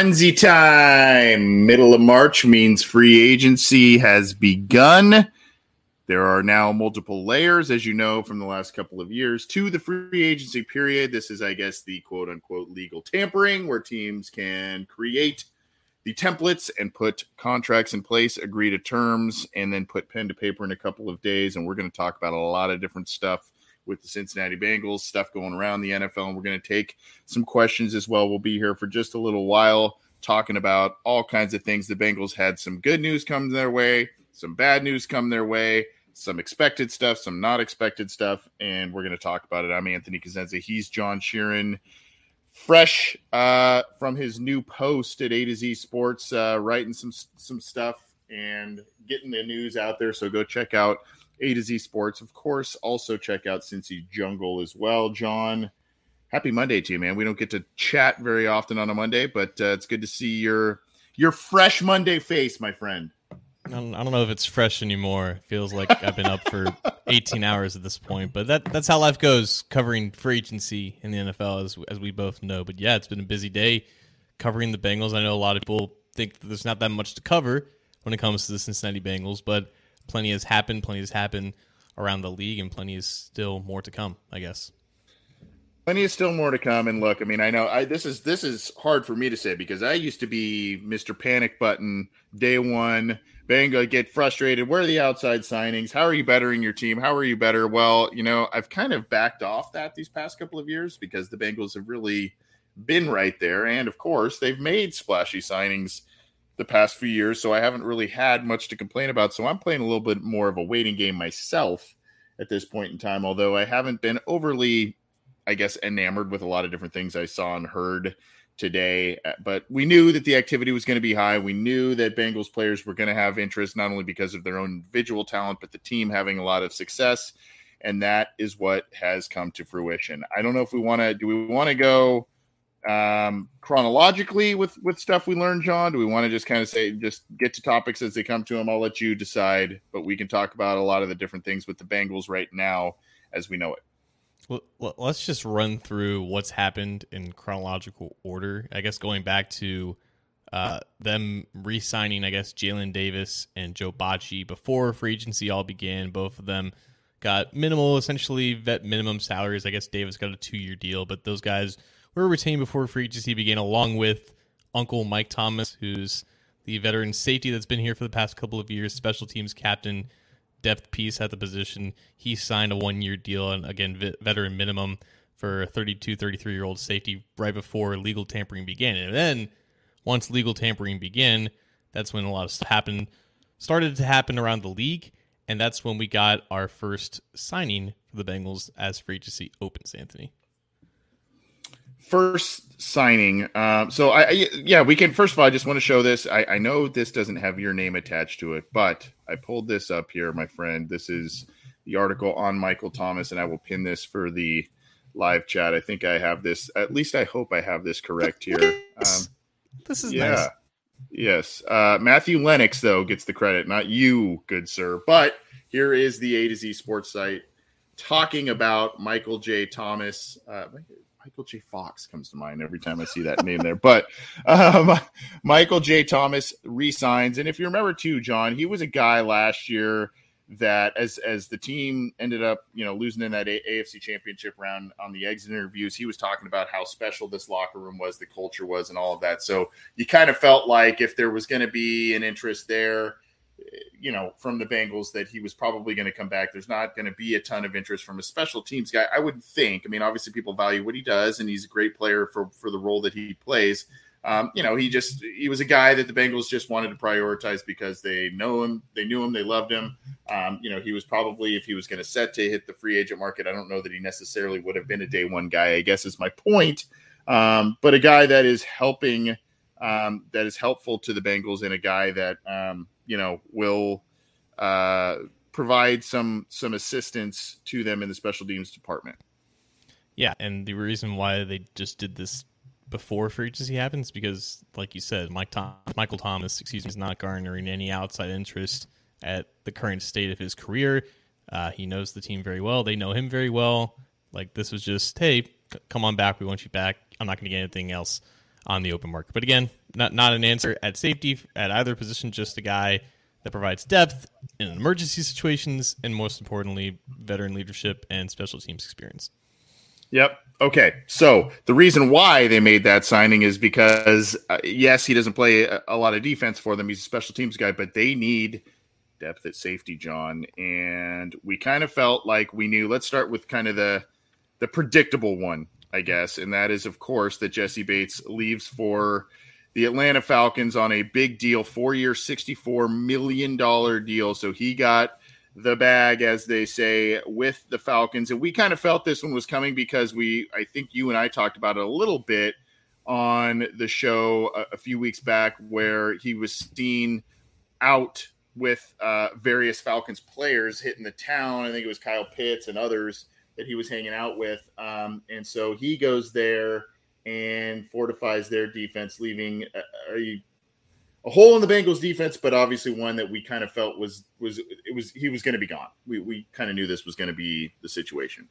Frenzy time. Middle of March means free agency has begun. There are now multiple layers, as you know from the last couple of years, to the free agency period. This is, I guess, the quote unquote legal tampering where teams can create the templates and put contracts in place, agree to terms, and then put pen to paper in a couple of days. And we're going to talk about a lot of different stuff with the Cincinnati Bengals, stuff going around the NFL. And we're going to take some questions as well. We'll be here for just a little while talking about all kinds of things. The Bengals had some good news come their way, some bad news come their way, some expected stuff, some not expected stuff. And we're going to talk about it. I'm Anthony Cosenza. He's John Sheeran fresh uh, from his new post at A to Z Sports, uh, writing some some stuff and getting the news out there. So go check out A to Z Sports, of course. Also check out Cincy Jungle as well. John, happy Monday to you, man. We don't get to chat very often on a Monday, but uh, it's good to see your your fresh Monday face, my friend. I don't, I don't know if it's fresh anymore. It feels like I've been up for 18 hours at this point, but that that's how life goes covering free agency in the NFL, as as we both know. But yeah, it's been a busy day covering the Bengals. I know a lot of people think there's not that much to cover when it comes to the Cincinnati Bengals, but plenty has happened. Plenty has happened around the league, and plenty is still more to come. I guess. Plenty is still more to come. And look, I mean, I know I, this is this is hard for me to say because I used to be Mr. Panic Button day one Benga get frustrated. Where are the outside signings? How are you bettering your team? How are you better? Well, you know, I've kind of backed off that these past couple of years because the Bengals have really been right there. And of course, they've made splashy signings the past few years. So I haven't really had much to complain about. So I'm playing a little bit more of a waiting game myself at this point in time, although I haven't been overly, I guess, enamored with a lot of different things I saw and heard today. Uh, but we knew that the activity was going to be high. We knew that Bengals players were going to have interest, not only because of their own individual talent, but the team having a lot of success. And that is what has come to fruition. I don't know if we want to, do we want to go um, chronologically with, with stuff we learned, John? Do we want to just kind of say, just get to topics as they come to them? I'll let you decide, but we can talk about a lot of the different things with the Bengals right now as we know it. Well, let's just run through what's happened in chronological order. I guess going back to uh, them re-signing, I guess Jalen Davis and Joe Bachie before free agency all began. Both of them got minimal, essentially vet minimum salaries. I guess Davis got a two-year deal, but those guys were retained before free agency began, along with Uncle Mike Thomas, who's the veteran safety that's been here for the past couple of years, special teams captain depth piece at the position. He signed a one year deal and again veteran minimum for a 32, 33 year old safety right before legal tampering began. And then once legal tampering began, that's when a lot of stuff happened, started to happen around the league. And that's when we got our first signing for the Bengals as free agency opens, Anthony first signing. Um, so I, I, yeah, we can. First of all, I just want to show this. I, I know this doesn't have your name attached to it, but I pulled this up here, my friend. This is the article on Michael Thomas, and I will pin this for the live chat. I think I have this. At least I hope I have this correct here. Um, this is yeah. Nice. Yes. Uh, Matthew Lennox, though, gets the credit, not you, good sir. But here is the A to Z sports site talking about Michael J. Thomas. Uh, Michael J. Fox comes to mind every time I see that name there. But um, Michael J. Thomas resigns, and if you remember too, John, he was a guy last year that as as the team ended up you know losing in that a- AFC Championship round on the exit interviews, he was talking about how special this locker room was, the culture was, and all of that. So you kind of felt like if there was going to be an interest there you know, from the Bengals that he was probably going to come back. There's not going to be a ton of interest from a special teams guy. I would think. I mean, obviously people value what he does, and he's a great player for for the role that he plays. Um, you know, he just he was a guy that the Bengals just wanted to prioritize because they know him, they knew him, they loved him. Um, you know, he was probably if he was going to set to hit the free agent market, I don't know that he necessarily would have been a day one guy. I guess is my point. Um, but a guy that is helping, um, that is helpful to the Bengals, and a guy that um, you know will uh, provide some some assistance to them in the special teams department. Yeah, and the reason why they just did this before free agency happens because, like you said, Mike Tom- Michael Thomas, excuse me, is not garnering any outside interest at the current state of his career. Uh, he knows the team very well. They know him very well. Like this was just, hey, c- come on back. We want you back. I'm not going to get anything else on the open market. But again, not not an answer at safety at either position, just a guy that provides depth in emergency situations and most importantly, veteran leadership and special teams experience. Yep. Okay. So the reason why they made that signing is because uh, yes, he doesn't play a, a lot of defense for them. He's a special teams guy, but they need depth at safety, John. And we kind of felt like we knew. Let's start with kind of the the predictable one, I guess, and that is, of course, that Jessie Bates leaves for the Atlanta Falcons on a big deal, four year, $64 million deal. So he got the bag, as they say, with the Falcons. And we kind of felt this one was coming because we, I think you and I talked about it a little bit on the show a, a few weeks back where he was seen out with uh, various Falcons players hitting the town. I think it was Kyle Pitts and others that he was hanging out with. Um, and so he goes there and fortifies their defense, leaving a, a, hole in the Bengals defense, but obviously one that we kind of felt was was it was he was going to be gone. We we kind of knew this was going to be the situation.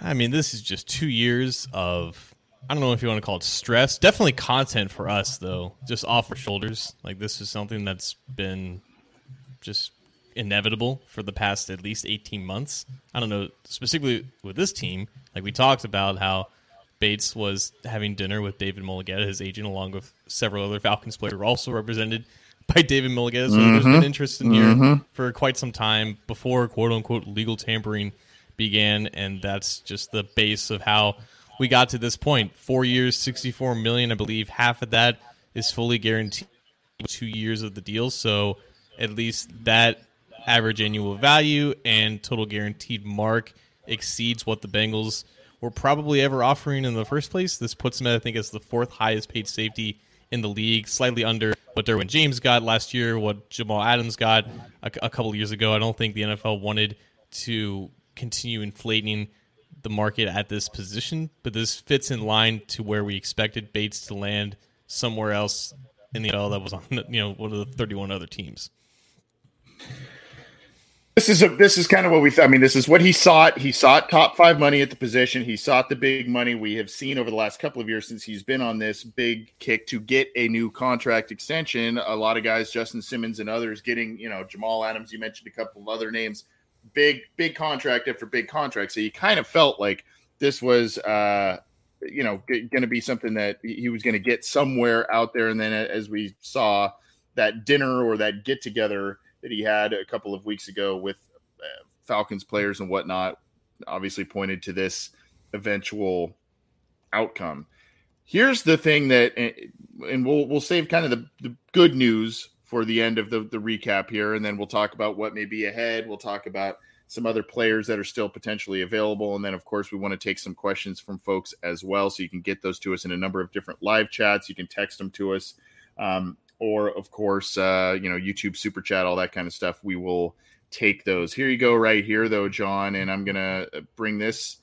I mean, this is just two years of I don't know if you want to call it stress. Definitely content for us though, just off our shoulders. Like this is something that's been just inevitable for the past at least 18 months. I don't know specifically with this team. Like we talked about how Bates was having dinner with David Mulugheta, his agent, along with several other Falcons players who are also represented by David Mulugheta. So mm-hmm. there's been interest in here mm-hmm. for quite some time before quote unquote legal tampering began, and that's just the base of how we got to this point. Four years, sixty-four million, I believe. Half of that is fully guaranteed. Two years of the deal, so at least that average annual value and total guaranteed mark exceeds what the Bengals were probably ever offering in the first place. This puts them, I think, as the fourth highest paid safety in the league, slightly under what Derwin James got last year, what Jamal Adams got a, a couple years ago. I don't think the NFL wanted to continue inflating the market at this position, but this fits in line to where we expected Bates to land somewhere else in the NFL that was on you know one of the 31 other teams. This is a this is kind of what we. I mean, this is what he sought. He sought top five money at the position. He sought the big money we have seen over the last couple of years since he's been on this big kick to get a new contract extension. A lot of guys, Justin Simmons and others, getting you know Jamal Adams. You mentioned a couple of other names. Big big contract after big contract. So he kind of felt like this was uh you know going to be something that he was going to get somewhere out there. And then as we saw that dinner or that get together that he had a couple of weeks ago with uh, Falcons players and whatnot obviously pointed to this eventual outcome. Here's the thing that, and we'll we'll save kind of the, the good news for the end of the, the recap here, and then we'll talk about what may be ahead. We'll talk about some other players that are still potentially available, and then of course we want to take some questions from folks as well, so you can get those to us in a number of different live chats. You can text them to us. Um, or of course, uh, you know, YouTube super chat, all that kind of stuff. We will take those. Here you go, right here, though, John, and I'm gonna bring this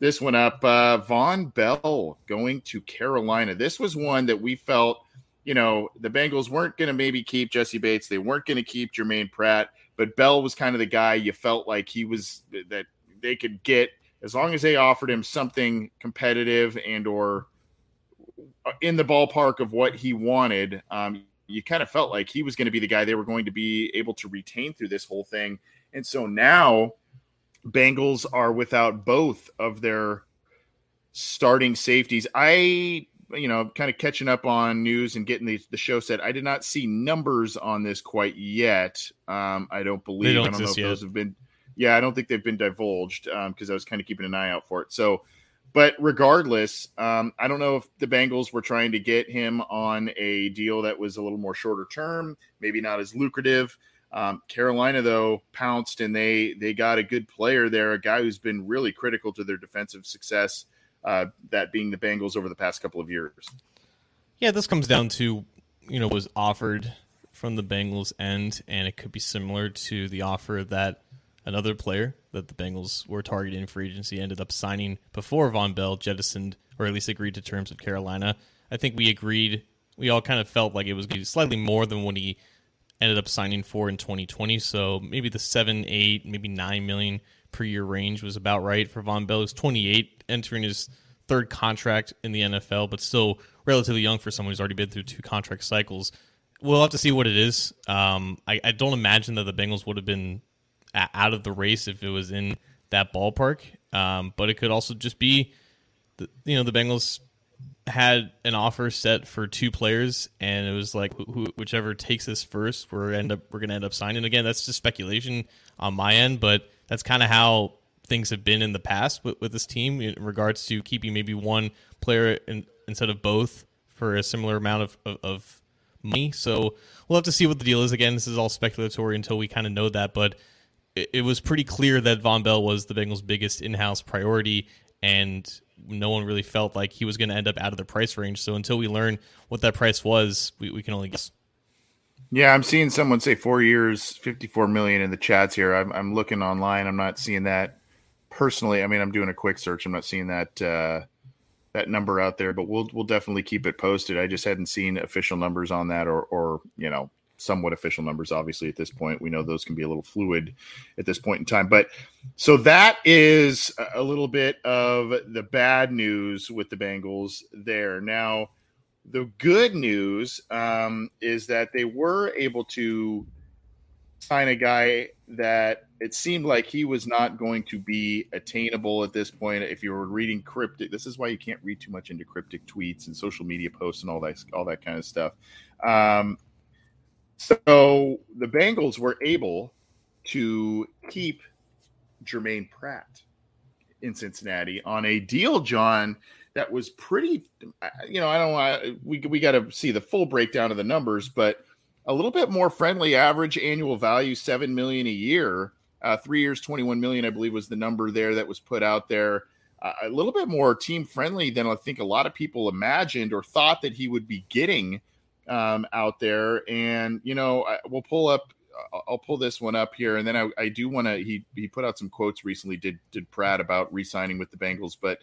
this one up. Uh, Von Bell going to Carolina. This was one that we felt, you know, the Bengals weren't going to maybe keep Jessie Bates. They weren't going to keep Jermaine Pratt, but Bell was kind of the guy you felt like he was that they could get as long as they offered him something competitive and or uh, in the ballpark of what he wanted. Um, you kind of felt like he was going to be the guy they were going to be able to retain through this whole thing. And so now Bengals are without both of their starting safeties. I, you know, kind of catching up on news and getting the, the show set. I did not see numbers on this quite yet. Um, I don't believe. Don't I don't know if yet. those have been. Yeah, I don't think they've been divulged because um, I was kind of keeping an eye out for it. So but regardless, um, I don't know if the Bengals were trying to get him on a deal that was a little more shorter term, maybe not as lucrative. Um, Carolina though pounced and they they got a good player there, a guy who's been really critical to their defensive success. Uh, that being the Bengals over the past couple of years. Yeah, this comes down to you know was offered from the Bengals end, and it could be similar to the offer that another player that the Bengals were targeting for agency ended up signing before Von Bell jettisoned or at least agreed to terms with Carolina. I think we agreed. We all kind of felt like it was slightly more than what he ended up signing for in 2020. So maybe the seven, eight, maybe nine million per year range was about right for Von Bell. He's 28, entering his third contract in the NFL, but still relatively young for someone who's already been through two contract cycles. We'll have to see what it is. Um, I, I, don't imagine that the Bengals would have been out of the race if it was in that ballpark. Um, but it could also just be, the, you know, the Bengals had an offer set for two players, and it was like wh- wh- whichever takes this first, we're end up we're gonna end up signing. Again, that's just speculation on my end, but that's kind of how things have been in the past with, with this team in regards to keeping maybe one player in, instead of both for a similar amount of, of, of money. So we'll have to see what the deal is. Again, this is all speculatory until we kind of know that, but it, it was pretty clear that Von Bell was the Bengals' biggest in-house priority, and no one really felt like he was going to end up out of the price range. So until we learn what that price was, we, we can only guess. Yeah, I'm seeing someone say four years, 54 million in the chats here. I'm, I'm looking online. I'm not seeing that personally. I mean, I'm doing a quick search. I'm not seeing that uh, that number out there, but we'll we'll definitely keep it posted. I just hadn't seen official numbers on that, or or you know somewhat official numbers. Obviously, at this point, we know those can be a little fluid at this point in time. But so that is a little bit of the bad news with the Bengals there. Now, the good news um, is that they were able to sign a guy that it seemed like he was not going to be attainable at this point. If you were reading cryptic, this is why you can't read too much into cryptic tweets and social media posts and all that all that kind of stuff. Um, so the Bengals were able to keep Jermaine Pratt in Cincinnati on a deal, John, that was pretty. You know, I don't want we we got to see the full breakdown of the numbers, but a little bit more friendly. Average annual value seven million a year. Uh, three years, twenty-one million, I believe, was the number there that was put out there. Uh, a little bit more team friendly than I think a lot of people imagined or thought that he would be getting um, out there. And you know, I, we'll pull up. I'll pull this one up here, and then I, I do want to. He he put out some quotes recently. Did did Pratt about re-signing with the Bengals, but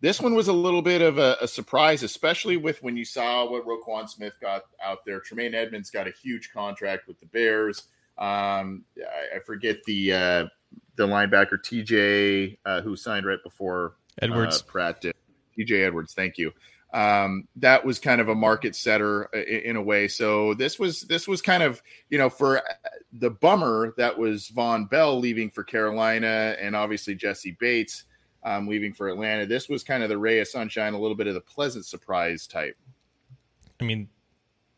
this one was a little bit of a, a, surprise, especially with when you saw what Roquan Smith got out there. Tremaine Edmunds got a huge contract with the Bears. Um, I, I, forget the uh, the linebacker TJ uh, who signed right before Edwards uh, Pratt did. TJ Edwards, thank you um, that was kind of a market setter uh, in, in, a way. So this was this was kind of you know for uh, the bummer that was Von Bell leaving for Carolina and obviously Jessie Bates um, leaving for Atlanta. This was kind of the ray of sunshine, a little bit of the pleasant surprise type. I mean,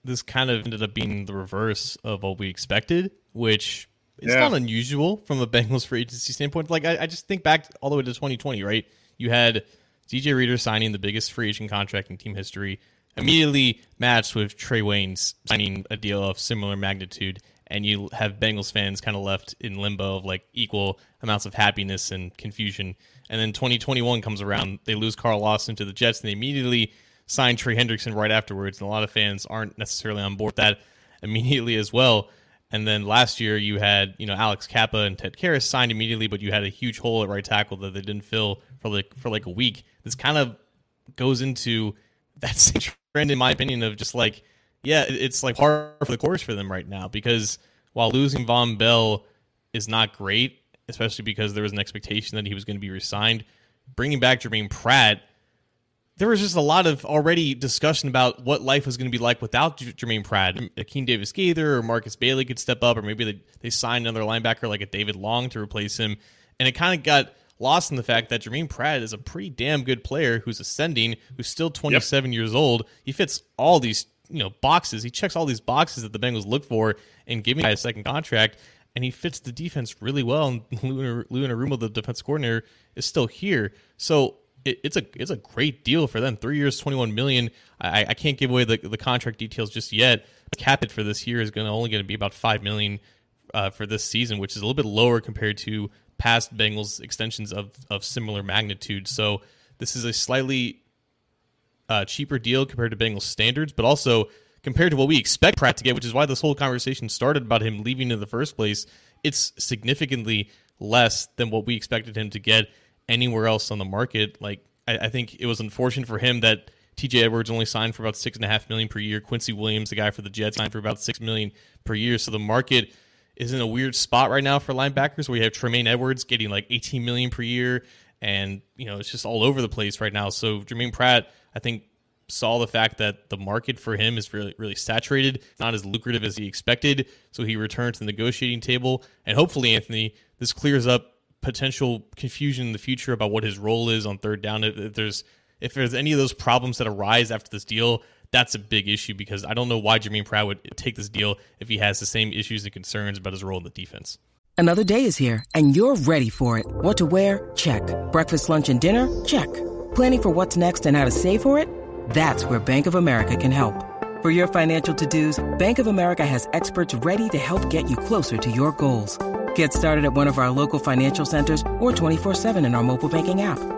this kind of ended up being the reverse of what we expected, which is yeah. not unusual from a Bengals free agency standpoint. Like I, I just think back all the way to 2020, right? You had DJ Reader signing the biggest free agent contract in team history, immediately matched with Trae Waynes signing a deal of similar magnitude, and you have Bengals fans kind of left in limbo of like equal amounts of happiness and confusion. And then 2021 comes around, they lose Carl Lawson to the Jets, and they immediately sign Trey Hendrickson right afterwards. And a lot of fans aren't necessarily on board that immediately as well. And then last year you had, you know, Alex Cappa and Ted Karras signed immediately, but you had a huge hole at right tackle that they didn't fill for like for like a week. This kind of goes into that same trend, in my opinion, of just like, yeah, it's like hard for the course for them right now because while losing Von Bell is not great, especially because there was an expectation that he was going to be resigned, bringing back Jermaine Pratt there was just a lot of already discussion about what life was going to be like without Jermaine Pratt. Akeem Davis Gaither or Markus Bailey could step up, or maybe they, they signed another linebacker like a David Long to replace him. And it kind of got lost in the fact that Jermaine Pratt is a pretty damn good player who's ascending, who's still 27 yep. years old. He fits all these you know boxes. He checks all these boxes that the Bengals look for in giving a second contract, and he fits the defense really well. And Lou Anarumo, the defense coordinator, is still here. So it, it's a it's a great deal for them. Three years, twenty one million. I, I can't give away the, the contract details just yet. The cap it for this year is going to only going to be about five million uh, for this season, which is a little bit lower compared to past Bengals extensions of of similar magnitude. So this is a slightly uh, cheaper deal compared to Bengals standards, but also compared to what we expect Pratt to get, which is why this whole conversation started about him leaving in the first place. It's significantly less than what we expected him to get anywhere else on the market. Like I, I think it was unfortunate for him that TJ Edwards only signed for about six and a half million per year. Quincy Williams, the guy for the Jets, signed for about six million per year. So the market is in a weird spot right now for linebackers where you have Tremaine Edwards getting like 18 million per year and you know it's just all over the place right now. So Jermaine Pratt, I think, saw the fact that the market for him is really really saturated, not as lucrative as he expected. So he returned to the negotiating table, and hopefully, Anthony, this clears up potential confusion in the future about what his role is on third down. If there's if there's any of those problems that arise after this deal, that's a big issue because I don't know why Jermaine Pratt would take this deal if he has the same issues and concerns about his role in the defense. Another day is here and you're ready for it. What to wear? Check. Breakfast, lunch, and dinner? Check. Planning for what's next and how to save for it? That's where Bank of America can help. For your financial to-dos, Bank of America has experts ready to help get you closer to your goals. Get started at one of our local financial centers or 24-7 in our mobile banking app.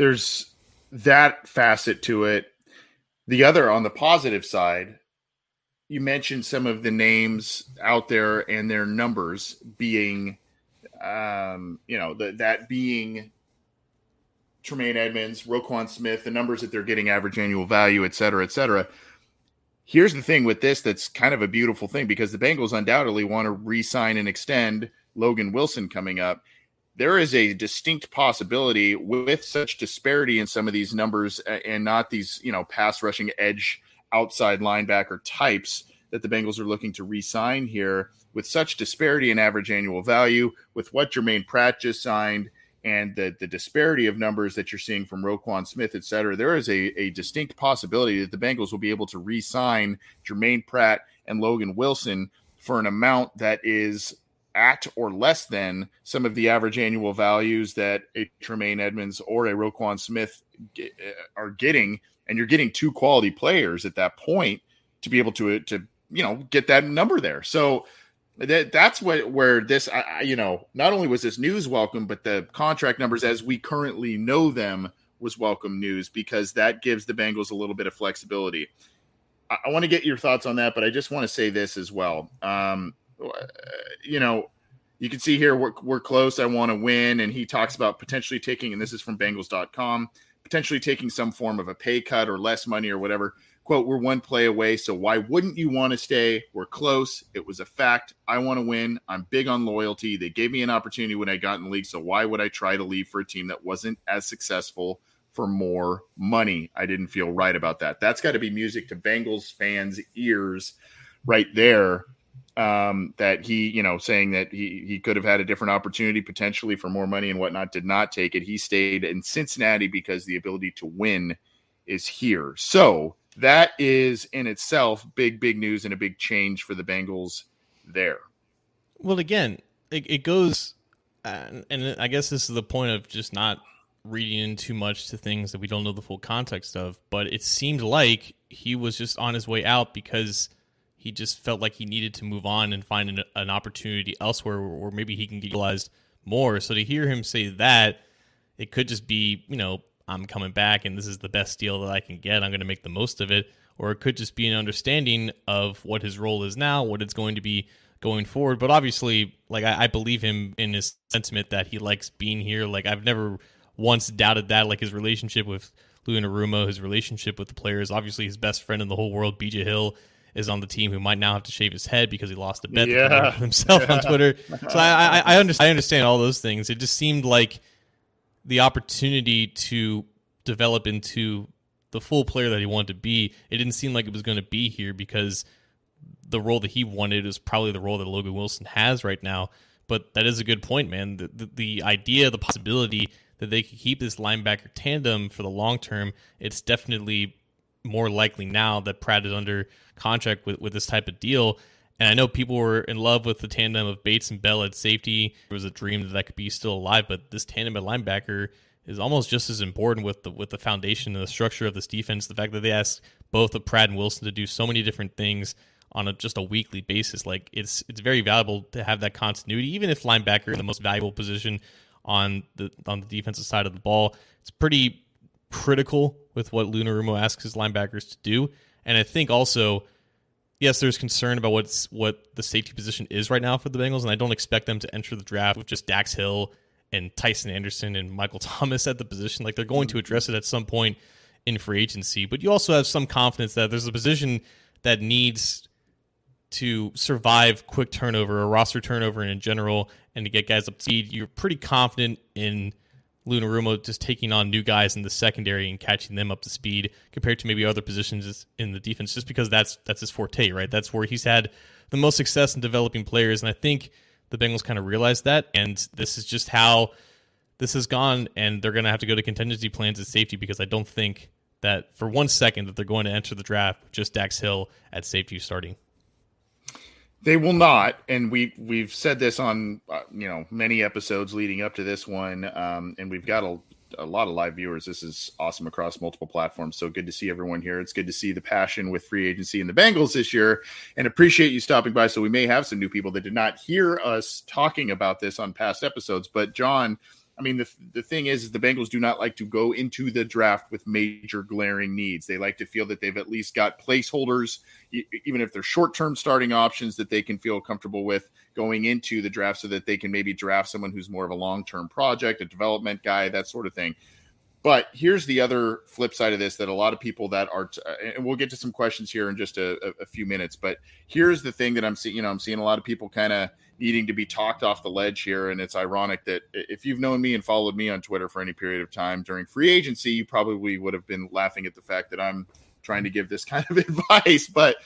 There's that facet to it. The other, on the positive side, you mentioned some of the names out there and their numbers being, um, you know, the, that being Tremaine Edmunds, Roquan Smith, the numbers that they're getting, average annual value, et cetera, et cetera. Here's the thing with this that's kind of a beautiful thing because the Bengals undoubtedly want to re sign and extend Logan Wilson coming up. There is a distinct possibility with such disparity in some of these numbers and not these, you know, pass rushing edge outside linebacker types that the Bengals are looking to re sign here. With such disparity in average annual value, with what Jermaine Pratt just signed and the the disparity of numbers that you're seeing from Roquan Smith, et cetera, there is a, a distinct possibility that the Bengals will be able to re-sign Jermaine Pratt and Logan Wilson for an amount that is at or less than some of the average annual values that a Tremaine Edmunds or a Roquan Smith get, are getting, and you're getting two quality players at that point to be able to to you know get that number there. So that that's what where this I, you know not only was this news welcome but the contract numbers as we currently know them was welcome news because that gives the Bengals a little bit of flexibility. I, I want to get your thoughts on that, but I just want to say this as well. Um, you know, you can see here we're, we're close. I want to win, and he talks about potentially taking, and this is from Bengals.com, potentially taking some form of a pay cut or less money or whatever quote, we're one play away. So why wouldn't you want to stay? We're close. It was a fact. I want to win. I'm big on loyalty. They gave me an opportunity when I got in the league. So why would I try to leave for a team that wasn't as successful for more money? I didn't feel right about that. That's got to be music to Bengals fans' ears right there. Um, that he, you know, saying that he he could have had a different opportunity potentially for more money and whatnot, did not take it. He stayed in Cincinnati because the ability to win is here. So that is in itself big, big news and a big change for the Bengals there. Well, again, it, it goes, uh, and I guess this is the point of just not reading in too much to things that we don't know the full context of. But it seemed like he was just on his way out because he just felt like he needed to move on and find an, an opportunity elsewhere where maybe he can get utilized more. So to hear him say that, it could just be, you know, I'm coming back and this is the best deal that I can get. I'm going to make the most of it. Or it could just be an understanding of what his role is now, what it's going to be going forward. But obviously, like I, I believe him in his sentiment that he likes being here. Like I've never once doubted that. Like his relationship with Lou Anarumo, his relationship with the players, obviously his best friend in the whole world, BJ Hill, is on the team who might now have to shave his head because he lost a bet yeah. himself yeah. on Twitter. So I, I, I, understand, I understand all those things. It just seemed like the opportunity to develop into the full player that he wanted to be, it didn't seem like it was going to be here because the role that he wanted is probably the role that Logan Wilson has right now. But that is a good point, man. The, the, the idea, the possibility that they could keep this linebacker tandem for the long term, it's definitely more likely now that Pratt is under contract with, with this type of deal. And I know people were in love with the tandem of Bates and Bell at safety. It was a dream that that could be still alive, but this tandem at linebacker is almost just as important with the with the foundation and the structure of this defense. The fact that they ask both of Pratt and Wilson to do so many different things on a, just a weekly basis, like it's it's very valuable to have that continuity. Even if linebacker, in the most valuable position on the on the defensive side of the ball, it's pretty critical with what Lou Anarumo asks his linebackers to do. And I think also, yes, there's concern about what's what the safety position is right now for the Bengals, and I don't expect them to enter the draft with just Dax Hill and Tycen Anderson and Michael Thomas at the position. Like they're going to address it at some point in free agency, but you also have some confidence that there's a position that needs to survive quick turnover or roster turnover in general and to get guys up to speed. You're pretty confident in Lou Anarumo just taking on new guys in the secondary and catching them up to speed compared to maybe other positions in the defense, just because that's that's his forte, right? That's where he's had the most success in developing players, and I think the Bengals kind of realized that, and this is just how this has gone, and they're going to have to go to contingency plans at safety because I don't think that for one second that they're going to enter the draft just Dax Hill at safety starting. They will not, and we we've said this on uh, you know many episodes leading up to this one, um, and we've got a, a lot of live viewers. This is awesome across multiple platforms. So good to see everyone here. It's good to see the passion with free agency and the Bengals this year, and appreciate you stopping by. So we may have some new people that did not hear us talking about this on past episodes, but John I mean, the, the thing is, is, the Bengals do not like to go into the draft with major glaring needs. They like to feel that they've at least got placeholders, even if they're short term starting options that they can feel comfortable with going into the draft so that they can maybe draft someone who's more of a long term project, a development guy, that sort of thing. But here's the other flip side of this that a lot of people that are, t- uh, and we'll get to some questions here in just a, a, a few minutes. But here's the thing that I'm seeing. You know, I'm seeing a lot of people kind of needing to be talked off the ledge here. And it's ironic that if you've known me and followed me on Twitter for any period of time during free agency, you probably would have been laughing at the fact that I'm trying to give this kind of advice. But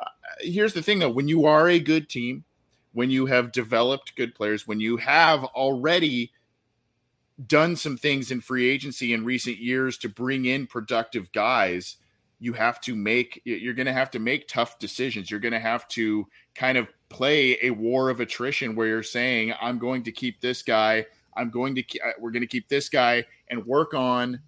uh, here's the thing though when you are a good team, when you have developed good players, when you have already done some things in free agency in recent years to bring in productive guys you have to make you're going to have to make tough decisions you're going to have to kind of play a war of attrition where you're saying, I'm going to keep this guy, I'm going to, uh, we're going to keep this guy and work on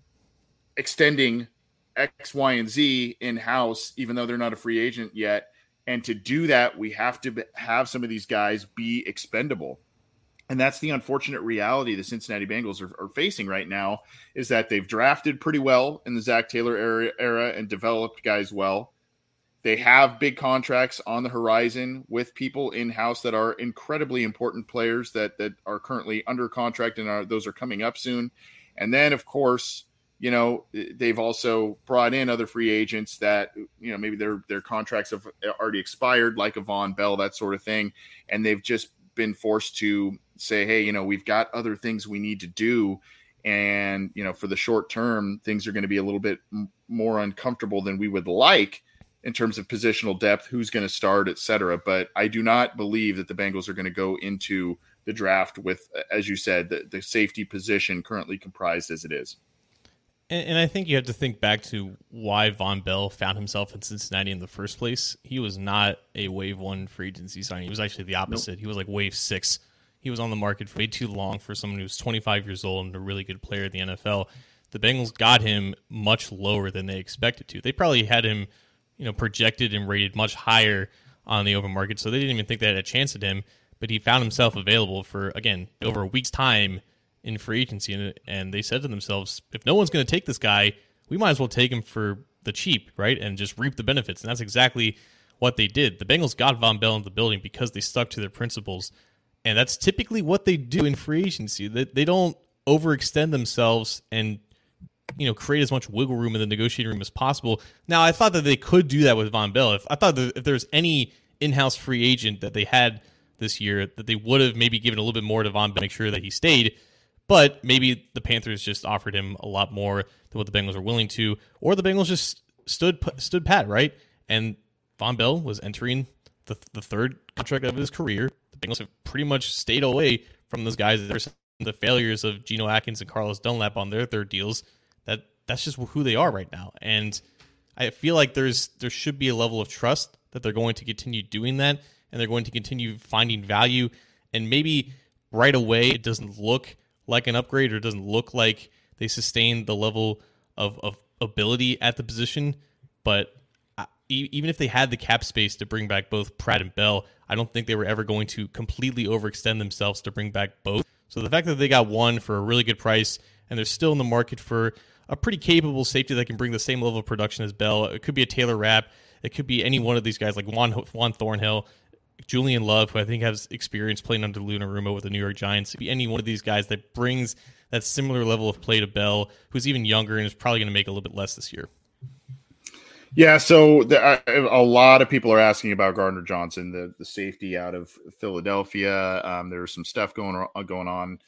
extending X, Y, and Z in house, even though they're not a free agent yet. And to do that, we have to have some of these guys be expendable. And that's the unfortunate reality the Cincinnati Bengals are, are, facing right now is that they've drafted pretty well in the Zac Taylor era, era and developed guys well. They have big contracts on the horizon with people in house that are incredibly important players that that are currently under contract and are, those are coming up soon. And then, of course, you know they've also brought in other free agents that you know maybe their their contracts have already expired, like a Von Bell, that sort of thing, and they've just been forced to say, hey, you know, we've got other things we need to do. And you know for the short term things are going to be a little bit m- more uncomfortable than we would like in terms of positional depth, who's going to start, et cetera. But I do not believe that the Bengals are going to go into the draft with, as you said, the, the safety position currently comprised as it is. And, and, I think you have to think back to why Von Bell found himself in Cincinnati in the first place. He was not a wave one free agency signing. He was actually the opposite. Nope. He was like wave six. He was on the market for way too long for someone who's 25 years old and a really good player in the NFL. The Bengals got him much lower than they expected to. They probably had him – you know, projected and rated much higher on the open market, so they didn't even think they had a chance at him. But he found himself available for again over a week's time in free agency, and, and they said to themselves, if no one's going to take this guy, we might as well take him for the cheap, right, and just reap the benefits. And that's exactly what they did. The Bengals got Von Bell into the building because they stuck to their principles, and that's typically what they do in free agency. They, they don't overextend themselves and you know create as much wiggle room in the negotiating room as possible. Now, I thought that they could do that with Von Bell. If I thought that if there's any in-house free agent that they had this year, that they would have maybe given a little bit more to Von Bell, to make sure that he stayed. But maybe the Panthers just offered him a lot more than what the Bengals were willing to, or the Bengals just stood stood pat, right? And Von Bell was entering the the third contract of his career. The Bengals have pretty much stayed away from those guys. There's the failures of Geno Atkins and Carlos Dunlap on their third deals that's just who they are right now. And I feel like there's there should be a level of trust that they're going to continue doing that and they're going to continue finding value and maybe right away it doesn't look like an upgrade or it doesn't look like they sustain the level of, of ability at the position. But even if they had the cap space to bring back both Pratt and Bell, I don't think they were ever going to completely overextend themselves to bring back both. So the fact that they got one for a really good price and they're still in the market for a pretty capable safety that can bring the same level of production as Bell, it could be a Taylor Rapp, it could be any one of these guys like Juan Juan Thornhill, Julian Love, who I think has experience playing under Lou Anarumo with the New York Giants. Be any one of these guys that brings that similar level of play to Bell, who's even younger and is probably going to make a little bit less this year. Yeah, so uh, a lot of people are asking about Gardner Johnson, the the safety out of Philadelphia. Um, there's some stuff going going on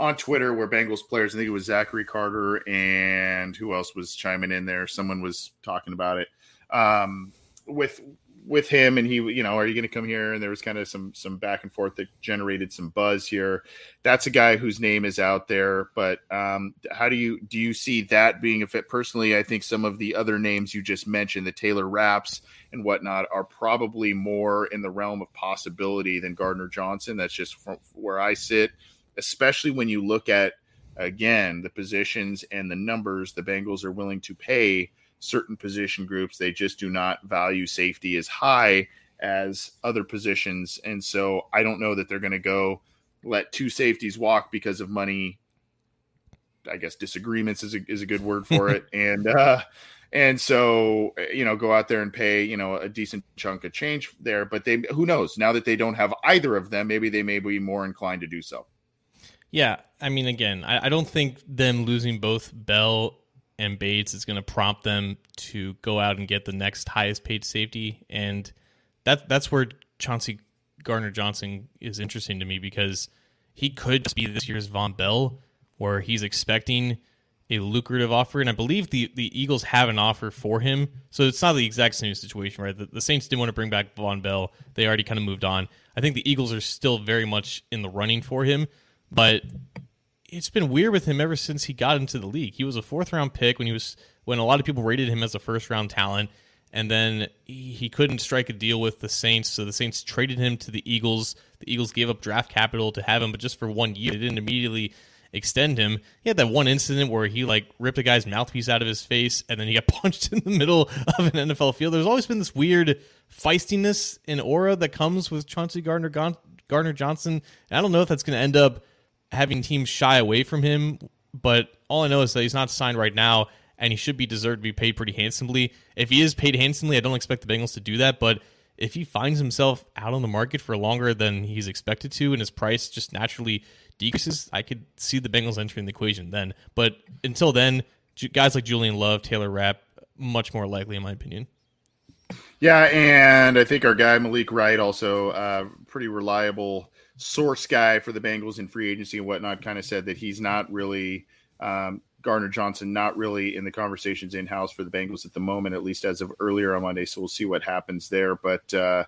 on Twitter where Bengals players, I think it was Zachary Carter and who else was chiming in there. Someone was talking about it um, with with him and he you know are you going to come here? And there was kind of some some back and forth that generated some buzz here. That's a guy whose name is out there but um how do you do you see that being a fit? Personally i think some of the other names you just mentioned the taylor rapps and whatnot are probably more in the realm of possibility than gardner johnson. That's just from where i sit especially when you look at again the positions and the numbers the bengals are willing to pay certain position groups. They just do not value safety as high as other positions. And so I don't know that they're going to go let two safeties walk because of money. I guess disagreements is a, is a good word for it. and, uh, and so, you know, go out there and pay, you know, a decent chunk of change there. But they, who knows? Now that they don't have either of them, maybe they may be more inclined to do so. Yeah. I mean, again, I, I don't think them losing both Bell and Bates is going to prompt them to go out and get the next highest paid safety, and that that's where Chauncey Gardner Johnson is interesting to me because he could be this year's Von Bell, where he's expecting a lucrative offer, and I believe the the Eagles have an offer for him. So it's not the exact same situation, right? The, the Saints didn't want to bring back Von Bell; they already kind of moved on. I think the Eagles are still very much in the running for him, but it's been weird with him ever since he got into the league. He was a fourth round pick when he was when a lot of people rated him as a first round talent, and then he, he couldn't strike a deal with the Saints, so the Saints traded him to the Eagles. The Eagles gave up draft capital to have him, but just for one year. They didn't immediately extend him. He had that one incident where he like ripped a guy's mouthpiece out of his face, and then he got punched in the middle of an NFL field. There's always been this weird feistiness and aura that comes with Chauncey Gardner Gardner Johnson. And I don't know if that's going to end up having teams shy away from him, but all I know is that he's not signed right now, and he should be deserved to be paid pretty handsomely. If he is paid handsomely, I don't expect the Bengals to do that, but if he finds himself out on the market for longer than he's expected to, and his price just naturally decreases, I could see the Bengals entering the equation then. But until then, guys like Julian Love, Taylor Rapp, much more likely in my opinion. Yeah, and I think our guy Malik Wright also uh, pretty reliable source guy for the Bengals in free agency and whatnot kind of said that he's not really um, Gardner Johnson, not really in the conversations in house for the Bengals at the moment, at least as of earlier on Monday. So we'll see what happens there. But uh,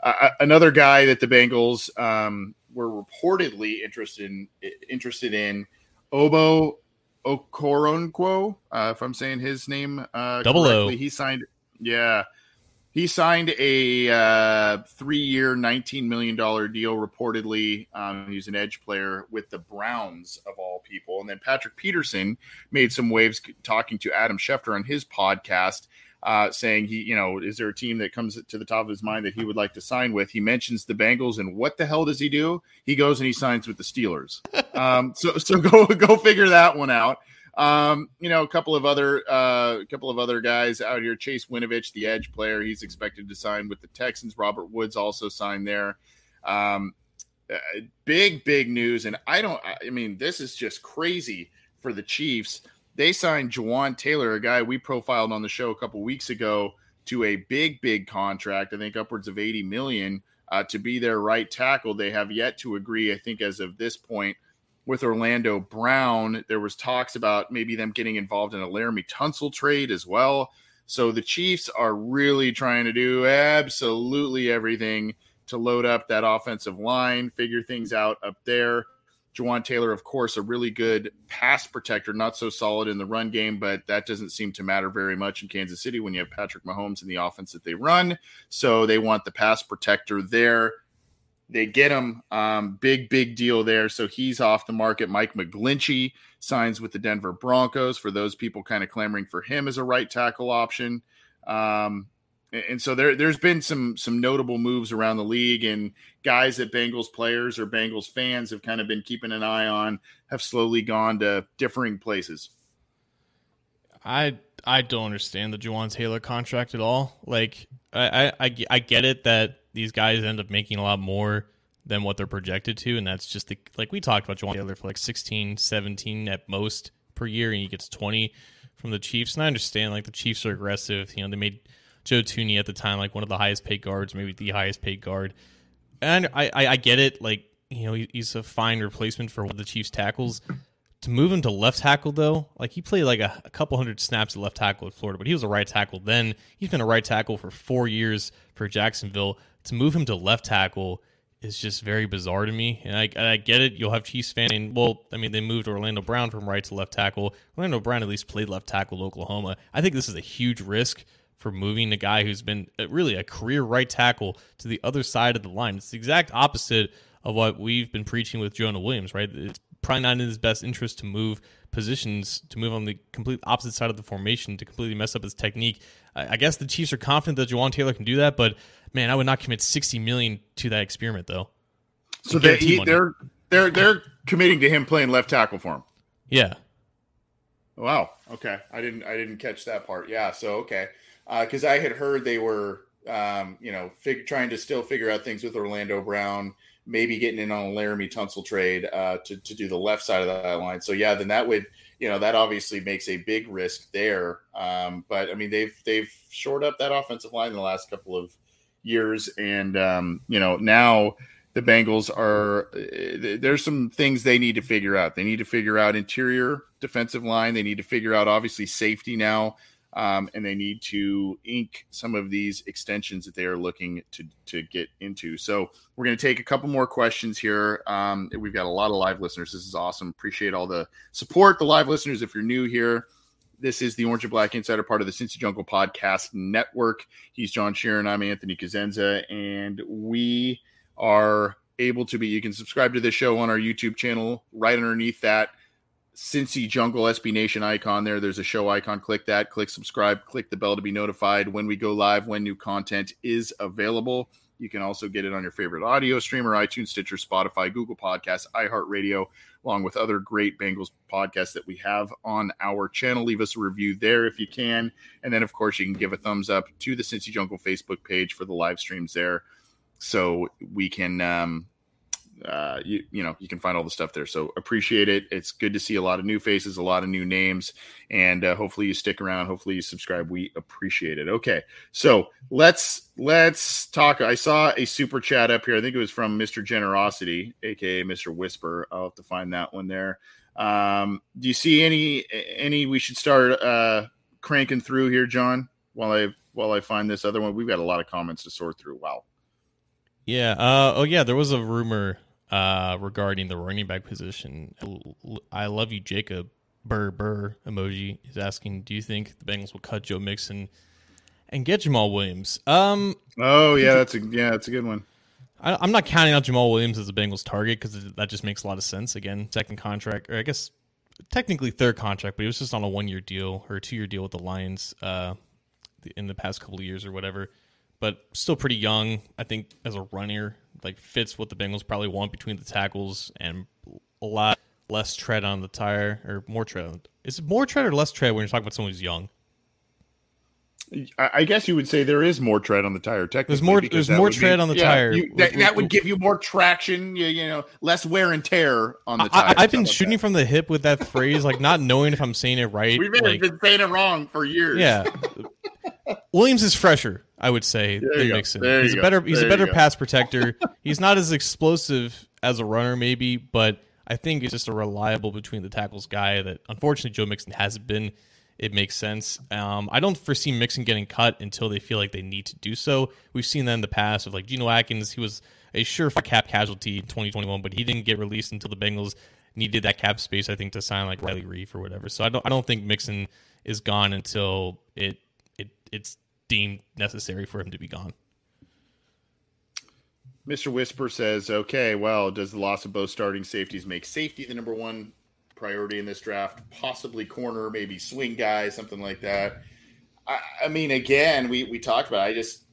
uh, another guy that the Bengals um, were reportedly interested in, interested in, Ogbo Okoronkwo, uh, if I'm saying his name uh, Double correctly. O. He signed, yeah, he signed a uh, three-year, nineteen million dollar deal. Reportedly, um, he's an edge player with the Browns of all people. And then Patrick Peterson made some waves talking to Adam Schefter on his podcast, uh, saying he, you know, is there a team that comes to the top of his mind that he would like to sign with? He mentions the Bengals, and what the hell does he do? He goes and he signs with the Steelers. um, so, so go go figure that one out. Um, you know, a couple of other uh, a couple of other guys out here. Chase Winovich, the edge player, he's expected to sign with the Texans. Robert Woods also signed there. Um, uh, big big news, and I don't. I mean, this is just crazy for the Chiefs. They signed Jawaan Taylor, a guy we profiled on the show a couple weeks ago, to a big big contract. I think upwards of eighty million uh, to be their right tackle. They have yet to agree. I think as of this point with Orlando Brown. There was talks about maybe them getting involved in a Laremy Tunsil trade as well. So the Chiefs are really trying to do absolutely everything to load up that offensive line, figure things out up there. Jawaan Taylor, of course, a really good pass protector, not so solid in the run game, but that doesn't seem to matter very much in Kansas City when you have Patrick Mahomes in the offense that they run. So they want the pass protector there they get him. Um, big, big deal there. So he's off the market. Mike McGlinchey signs with the Denver Broncos for those people kind of clamoring for him as a right tackle option. Um, and so there, there's been some some notable moves around the league, and guys that Bengals players or Bengals fans have kind of been keeping an eye on have slowly gone to differing places. I I don't understand the Jawaan Taylor contract at all. Like I, I I get it that these guys end up making a lot more than what they're projected to, and that's just the like we talked about Jawaan Taylor for like 16, 17 at most per year, and he gets 20 from the Chiefs. And I understand like the Chiefs are aggressive. You know, they made Joe Thuney at the time like one of the highest paid guards, maybe the highest paid guard. And I, I, I get it. Like you know, he's a fine replacement for one of the Chiefs tackles. To move him to left tackle though, like he played like a, a couple hundred snaps at left tackle at Florida, but he was a right tackle then. He's been a right tackle for four years for Jacksonville. To move him to left tackle is just very bizarre to me. And I, and I get it. You'll have Chiefs fan. And, well, I mean, they moved Orlando Brown from right to left tackle. Orlando Brown at least played left tackle at Oklahoma. I think this is a huge risk for moving a guy who's been uh, really a career right tackle to the other side of the line. It's the exact opposite of what we've been preaching with Jonah Williams, right? It's probably not in his best interest to move positions, to move on the complete opposite side of the formation, to completely mess up his technique. I, I guess the Chiefs are confident that Jawaan Taylor can do that, but man, I would not commit sixty million to that experiment though. So they, he, they're they're they're committing to him playing left tackle for him. Yeah. Wow. Okay. I didn't I didn't catch that part. Yeah. So okay because uh, I had heard they were, um, you know, fig- trying to still figure out things with Orlando Brown, maybe getting in on a Laremy Tunsil trade uh, to to do the left side of that line. So yeah, then that would, you know, that obviously makes a big risk there. Um, but I mean, they've they've shored up that offensive line in the last couple of years, and um, you know now the Bengals are there's some things they need to figure out. They need to figure out interior defensive line. They need to figure out obviously safety now um, and they need to ink some of these extensions that they are looking to to get into. So we're going to take a couple more questions here. Um, we've got a lot of live listeners. This is awesome. Appreciate all the support, the live listeners. If you're new here, this is the Orange and Black Insider, part of the Cincy Jungle Podcast Network. He's John Sheeran. I'm Anthony Cosenza, and we are able to be. You can subscribe to this show on our YouTube channel. Right underneath that Cincy Jungle SB Nation icon there. There's a show icon. Click that. Click subscribe. Click the bell to be notified when we go live, when new content is available. You can also get it on your favorite audio streamer, iTunes, Stitcher, Spotify, Google Podcasts, iHeartRadio, along with other great Bengals podcasts that we have on our channel. Leave us a review there if you can. And then, of course, you can give a thumbs up to the Cincy Jungle Facebook page for the live streams there so we can um, uh, you you know you can find all the stuff there. So appreciate it. It's good to see a lot of new faces, a lot of new names, and uh, hopefully you stick around. Hopefully you subscribe. We appreciate it. Okay, so let's let's talk. I saw a super chat up here. I think it was from Mister Generosity, aka Mister Whisper. I'll have to find that one there. Um, do you see any any we should start uh, cranking through here, John? While I while I find this other one, we've got a lot of comments to sort through. Wow. Yeah. Uh, oh, yeah. There was a rumor uh, regarding the running back position. I love you, Jacob. Burr burr emoji is asking, do you think the Bengals will cut Joe Mixon and get Jamaal Williams? Um. Oh yeah, that's a yeah, that's a good one. I, am not counting out Jamaal Williams as a Bengals target because that just makes a lot of sense. Again, second contract, or I guess technically third contract, but he was just on a one year deal or a two year deal with the Lions uh, in the past couple of years or whatever but still pretty young. I think as a runner, like fits what the Bengals probably want between the tackles and a lot less tread on the tire or more tread. Is it more tread or less tread when you're talking about someone who's young? I guess you would say there is more tread on the tire. Technically, there's more. There's more tread on the yeah, tire. You, that, that, would give you more traction. You, you, know, less wear and tear on the tire. I, have been shooting that. from the hip with that phrase, like not knowing if I'm saying it right. We've been, like, been saying it wrong for years. Yeah, Williams is fresher, I would say, there than Mixon. He's a better he's a better pass protector. he's not as explosive as a runner, maybe, but I think it's just a reliable between the tackles guy that unfortunately Joe Mixon hasn't been. It makes sense. Um, I don't foresee Mixon getting cut until they feel like they need to do so. We've seen that in the past with like Geno Atkins. He was a sure cap casualty in 2021, but he didn't get released until the Bengals needed that cap space, I think, to sign like Riley Reiff or whatever. So I don't I don't think Mixon is gone until it it's deemed necessary for him to be gone. Mr. Whisper says, okay, well, does the loss of both starting safeties make safety the number one priority in this draft? Possibly corner, maybe swing guy, something like that. I, I mean, again, we, we talked about it. I just,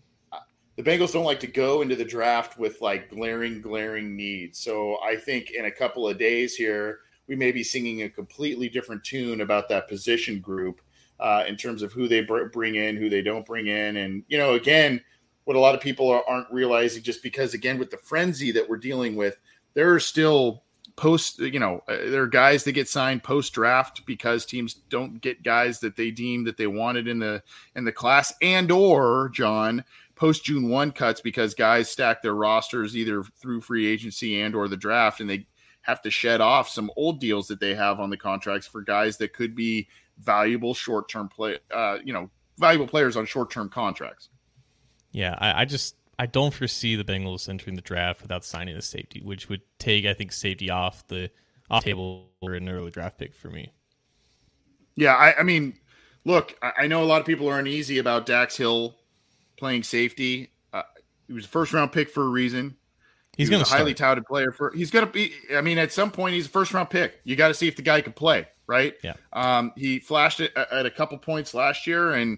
the Bengals don't like to go into the draft with like glaring, glaring needs. So I think in a couple of days here, we may be singing a completely different tune about that position group uh, in terms of who they br- bring in, who they don't bring in. And, you know, again, what a lot of people are, aren't realizing just because again with the frenzy that we're dealing with there are still post you know uh, there are guys that get signed post draft because teams don't get guys that they deem that they wanted in the in the class and or john post june 1 cuts because guys stack their rosters either through free agency and or the draft and they have to shed off some old deals that they have on the contracts for guys that could be valuable short term play uh you know valuable players on short term contracts yeah, I, I just I don't foresee the Bengals entering the draft without signing a safety, which would take I think safety off the off table for an early draft pick for me. Yeah, I, I mean, look, I, I, know a lot of people are uneasy about Dax Hill playing safety. Uh, he was a first round pick for a reason. He's he going to a highly touted player for. He's going to be. I mean, at some point, he's a first round pick. You got to see if the guy can play, right? Yeah. Um, he flashed it at a couple points last year, and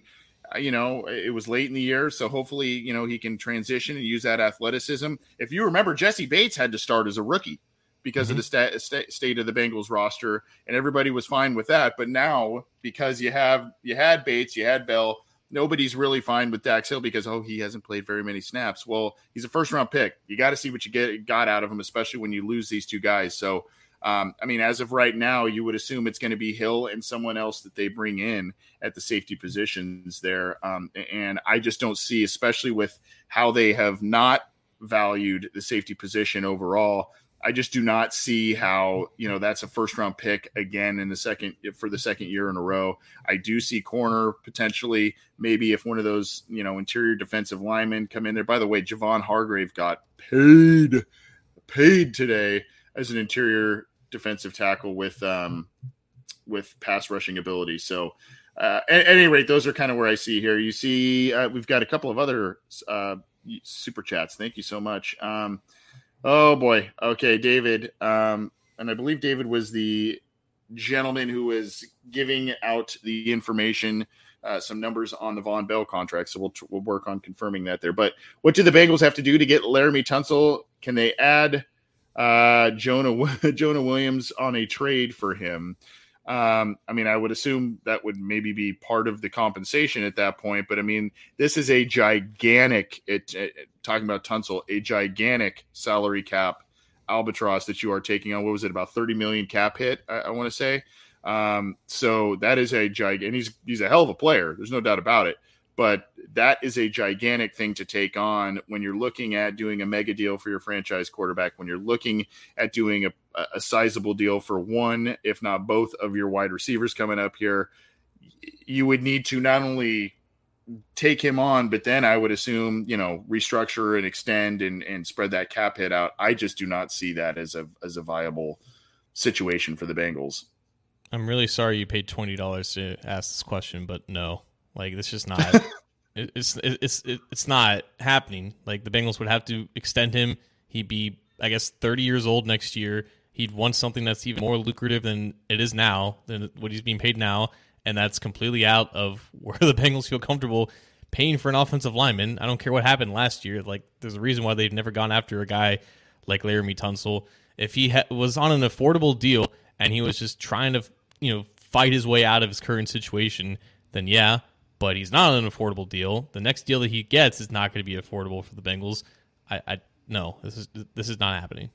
uh, you know, it was late in the year, so hopefully, you know, he can transition and use that athleticism. If you remember, Jessie Bates had to start as a rookie because mm-hmm. of the sta- state of the Bengals roster, and everybody was fine with that. But now, because you have you had Bates, you had Bell, nobody's really fine with Dax Hill because oh, he hasn't played very many snaps. Well, he's a first round pick. You got to see what you get got out of him, especially when you lose these two guys. So um, I mean, as of right now, you would assume it's going to be Hill and someone else that they bring in at the safety positions there. Um, and I just don't see, especially with how they have not valued the safety position overall. I just do not see how you know that's a first round pick again in the second for the second year in a row. I do see corner potentially maybe if one of those you know interior defensive linemen come in there. By the way, Javon Hargrave got paid paid today as an interior defensive tackle with um, with pass rushing ability. So, uh, at, any rate, those are kind of where I see here. You see, uh, we've got a couple of other uh, super chats. Thank you so much. Um, oh boy. Okay, David. Um, and I believe David was the gentleman who was giving out the information. Uh, some numbers on the Vonn Bell contract, so we'll we'll work on confirming that there. But what do the Bengals have to do to get Laremy Tunsil? Can they add uh, Jonah Jonah Williams on a trade for him. Um, I mean, I would assume that would maybe be part of the compensation at that point. But I mean, this is a gigantic. It, it talking about Tunsil, a gigantic salary cap albatross that you are taking on. What was it about thirty million cap hit? I, I want to say. Um, so that is a gigantic. He's he's a hell of a player. There's no doubt about it but that is a gigantic thing to take on when you're looking at doing a mega deal for your franchise quarterback when you're looking at doing a, a sizable deal for one if not both of your wide receivers coming up here. You would need to not only take him on but then i would assume you know restructure and extend and, and spread that cap hit out. I just do not see that as a as a viable situation for the bengals. I'm really sorry you paid $20 to ask this question but no like it's just not. it, it's it's it's not happening. Like the Bengals would have to extend him. He'd be, I guess, 30 years old next year. He'd want something that's even more lucrative than it is now, than what he's being paid now, and that's completely out of where the Bengals feel comfortable paying for an offensive lineman. I don't care what happened last year. Like there's a reason why they've never gone after a guy like Laremy Tunsil. If he ha- was on an affordable deal and he was just trying to, you know, fight his way out of his current situation, then yeah, but he's not on an affordable deal. The next deal that he gets is not going to be affordable for the Bengals. I, I no, this is this is not happening.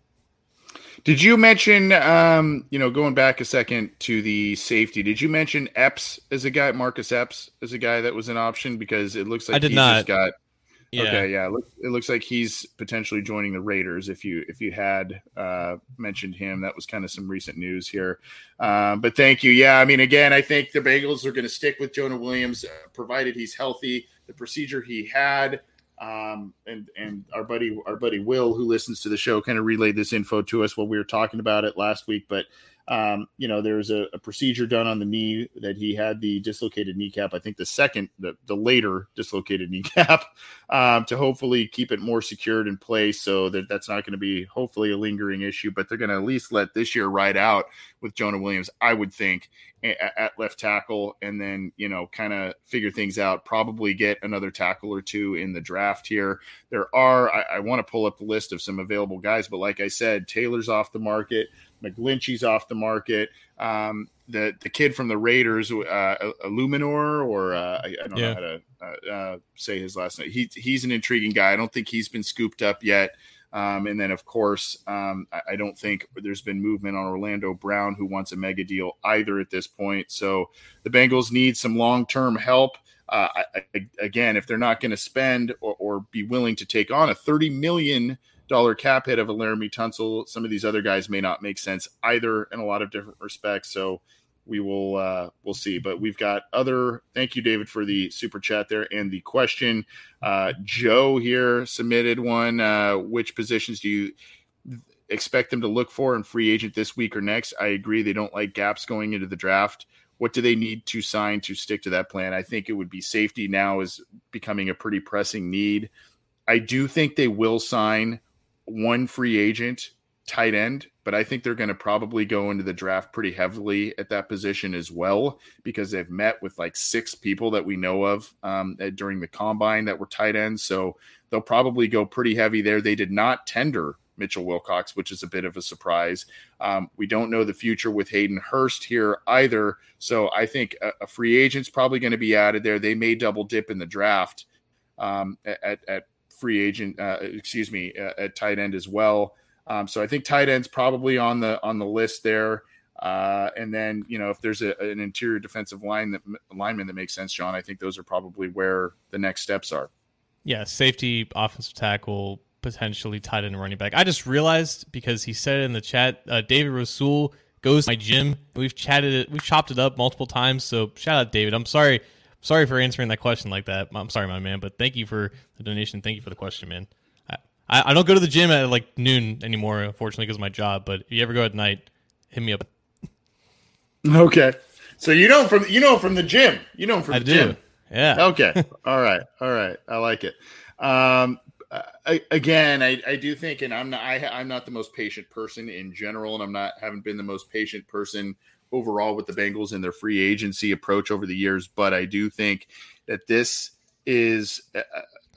Did you mention, um, you know, going back a second to the safety? Did you mention Epps as a guy, Marcus Epps as a guy that was an option? Because it looks like I did not. got yeah. Okay, yeah. It looks like he's potentially joining the Raiders. If you if you had uh, mentioned him, that was kind of some recent news here. Uh, but thank you. Yeah, I mean, again, I think the Bengals are going to stick with Jonah Williams, uh, provided he's healthy. The procedure he had, um, and and our buddy our buddy Will, who listens to the show, kind of relayed this info to us while we were talking about it last week. But Um, you know, there's a, a, procedure done on the knee that he had the dislocated kneecap. I think the second, the, the later dislocated kneecap, um, to hopefully keep it more secured in place so that that's not going to be hopefully a lingering issue. But they're going to at least let this year ride out with Jonah Williams, I would think, at left tackle and then you know kind of figure things out probably get another tackle or two in the draft here there are i, I want to pull up the list of some available guys but like i said taylor's off the market McGlinchey's off the market. Um, the the kid from the Raiders, uh, Eluemunor, or uh, I, I, don't yeah. know how to uh, uh, say his last name. He, he's an intriguing guy. I don't think he's been scooped up yet. Um, and then, of course, um, I, I, don't think there's been movement on Orlando Brown, who wants a mega deal either at this point. So the Bengals need some long term help. Uh, I, again, if they're not going to spend or, or, be willing to take on a 30 million dollar cap hit of a Laremy Tunsil. Some of these other guys may not make sense either in a lot of different respects. So we will uh, we'll see. But we've got other. Thank you, David, for the super chat there and the question. Uh, Joe here submitted one. Uh, which positions do you expect them to look for in free agent this week or next? I agree. They don't like gaps going into the draft. What do they need to sign to stick to that plan? I think it would be safety now is becoming a pretty pressing need. I do think they will sign one free agent tight end, but I think they're going to probably go into the draft pretty heavily at that position as well because they've met with like six people that we know of um, during the combine that were tight ends. So they'll probably go pretty heavy there. They did not tender Mitchell Wilcox, which is a bit of a surprise. Um, we don't know the future with Hayden Hurst here either. So I think a, a free agent's probably going to be added there. They may double dip in the draft um, at, at free agent, uh, excuse me, uh, at tight end as well. Um, so I think tight end's probably on the on the list there. Uh, and then you know if there's a, an interior defensive line that lineman that makes sense, John, I think those are probably where the next steps are. Yeah, safety, offensive tackle, potentially tight end, running back. I just realized because he said it in the chat, uh, David Rasul goes to my gym. We've chatted it, we've chopped it up multiple times. So shout out David. I'm sorry sorry for answering that question like that. I'm sorry, my man, but thank you for the donation. Thank you for the question, man. I, I don't go to the gym at like noon anymore, unfortunately, because of my job. But if you ever go at night, hit me up. Okay, so you know from you know from the gym. You know from I the do. gym. Yeah. Okay. all right. All right. I like it. Um, I, again, I, I do think, and I'm not, I, I'm not the most patient person in general, and I'm not haven't been the most patient person overall with the Bengals and their free agency approach over the years, but I do think that this is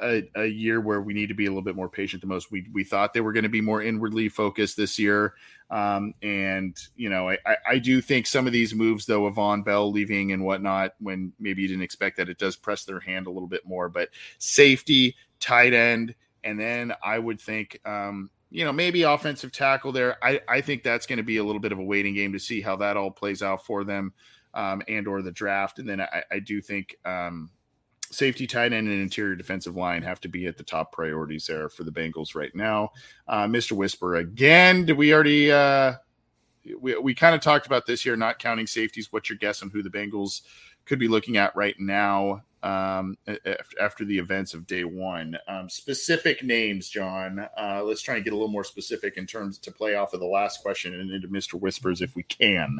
a, a, year where we need to be a little bit more patient The most. We we thought they were going to be more inwardly focused this year, um, and you know I, I do think some of these moves though, of Vonn Bell leaving and whatnot, when maybe you didn't expect that, it does press their hand a little bit more. But safety, tight end, and then I would think um, you know, maybe offensive tackle there. I, I think that's going to be a little bit of a waiting game to see how that all plays out for them um, and or the draft. And then I, I do think um, safety, tight end, and interior defensive line have to be at the top priorities there for the Bengals right now. Uh, Mr. Whisper again. Did we already? Uh, we we kind of talked about this here, not counting safeties. What's your guess on who the Bengals could be looking at right now? um, after the events of day one. Um, specific names, John. Uh, let's try and get a little more specific in terms to play off of the last question and into Mr. Whispers if we can.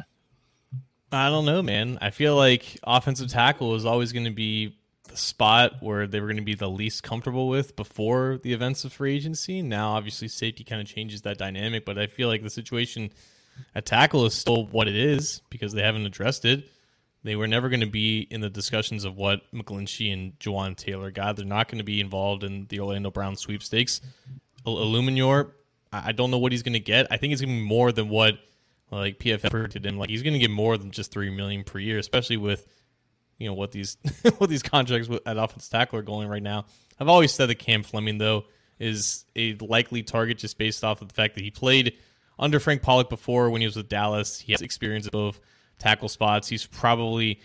I don't know, man. I feel like offensive tackle is always going to be spot where they were going to be the least comfortable with before the events of free agency. Now, obviously, safety kind of changes that dynamic, but I feel like the situation at tackle is still what it is because they haven't addressed it. They were never going to be in the discussions of what McGlinchey and Jawaan Taylor got. They're not going to be involved in the Orlando Brown sweepstakes. Eluemunor, I don't know what he's going to get. I think it's going to be more than what like PFF predicted him. Like he's going to get more than just three million per year, especially with you know what these what these contracts at offense tackle are going right now. I've always said that Cam Fleming though is a likely target just based off of the fact that he played under Frank Pollack before when he was with Dallas. He has experience of both tackle spots. He's probably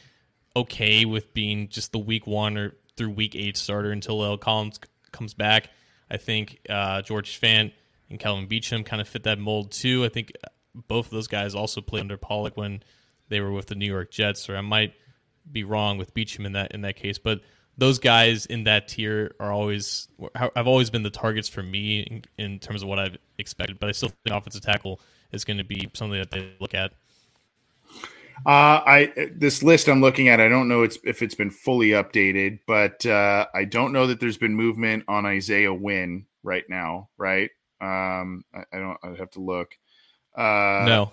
okay with being just the week one or through week eight starter until La'el Collins comes back. I think uh, George Fant and Calvin Beachum kind of fit that mold too. I think both of those guys also played under Pollock when they were with the New York Jets, or I might be wrong with Beachum in that in that case, but those guys in that tier are always I've always been the targets for me in, in terms of what I've expected. But I still think offensive tackle is going to be something that they look at Uh, I this list I'm looking at, I don't know it's, if it's been fully updated, but uh, I don't know that there's been movement on Isaiah Wynn right now. Right? Um, I, I don't. I have to look. Uh, no.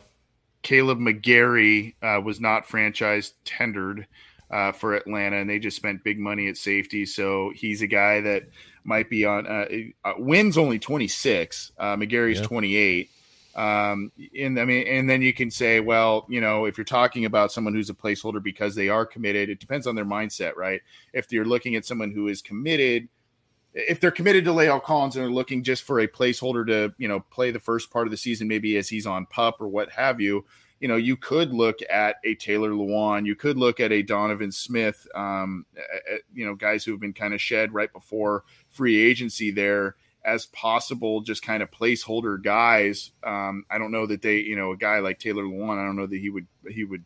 Kaleb McGary uh, was not franchise tendered uh, for Atlanta, and they just spent big money at safety. So he's a guy that might be on. Uh, uh Wynn's only 26. Uh, McGary's yeah. 28. Um, and I mean, and then you can say, well, you know, if you're talking about someone who's a placeholder because they are committed, it depends on their mindset, right? If you're looking at someone who is committed, if they're committed to La'el Collins and are looking just for a placeholder to, you know, play the first part of the season, maybe as he's on pup or what have you, you know, you could look at a Taylor Lewan, you could look at a Donovan Smith, um, you know, guys who have been kind of shed right before free agency there as possible, just kind of placeholder guys. Um, I don't know that they, you know, a guy like Taylor Lewan, I don't know that he would he would,